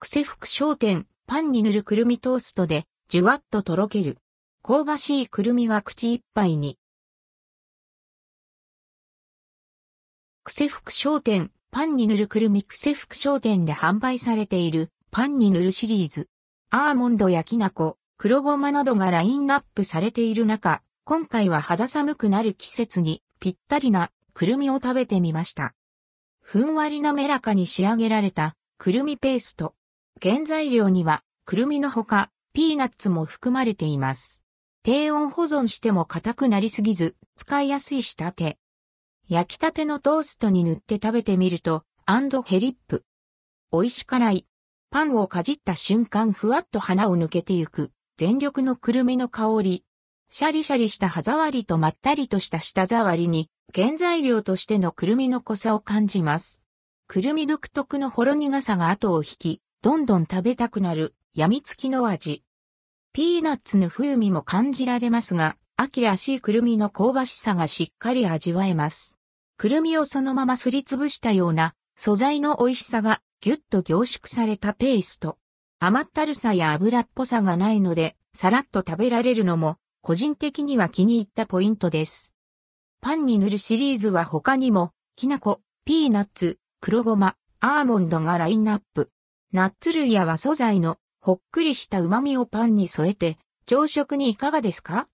癖福商店、パンに塗るくるみトーストで、じゅわっととろける。香ばしいくるみが口いっぱいに。癖福商店、パンに塗るくるみ癖福商店で販売されている、パンに塗るシリーズ。アーモンドやきな粉、黒ごまなどがラインナップされている中、今回は肌寒くなる季節にぴったりなくるみを食べてみました。ふんわり滑らかに仕上げられたくるみペースト。原材料にはくるみのほかピーナッツも含まれています。低温保存しても硬くなりすぎず使いやすい仕立て。焼きたてのトーストに塗って食べてみると、アンドヘリップ。美味しい。パンをかじった瞬間ふわっと鼻を抜けてゆく。全力のくるみの香り。シャリシャリした歯触りとまったりとした舌触りに、原材料としてのくるみの濃さを感じます。くるみ独特のほろ苦さが後を引き、どんどん食べたくなる、やみつきの味。ピーナッツの風味も感じられますが、秋らしいくるみの香ばしさがしっかり味わえます。くるみをそのまますりつぶしたような素材の美味しさがぎゅっと凝縮されたペースト。甘ったるさや油っぽさがないので、さらっと食べられるのも、個人的には気に入ったポイントです。パンに塗るシリーズは他にも、きな粉、ピーナッツ、黒ごま、アーモンドがラインナップ。ナッツ類や和素材のほっくりした旨味をパンに添えて、朝食にいかがですか？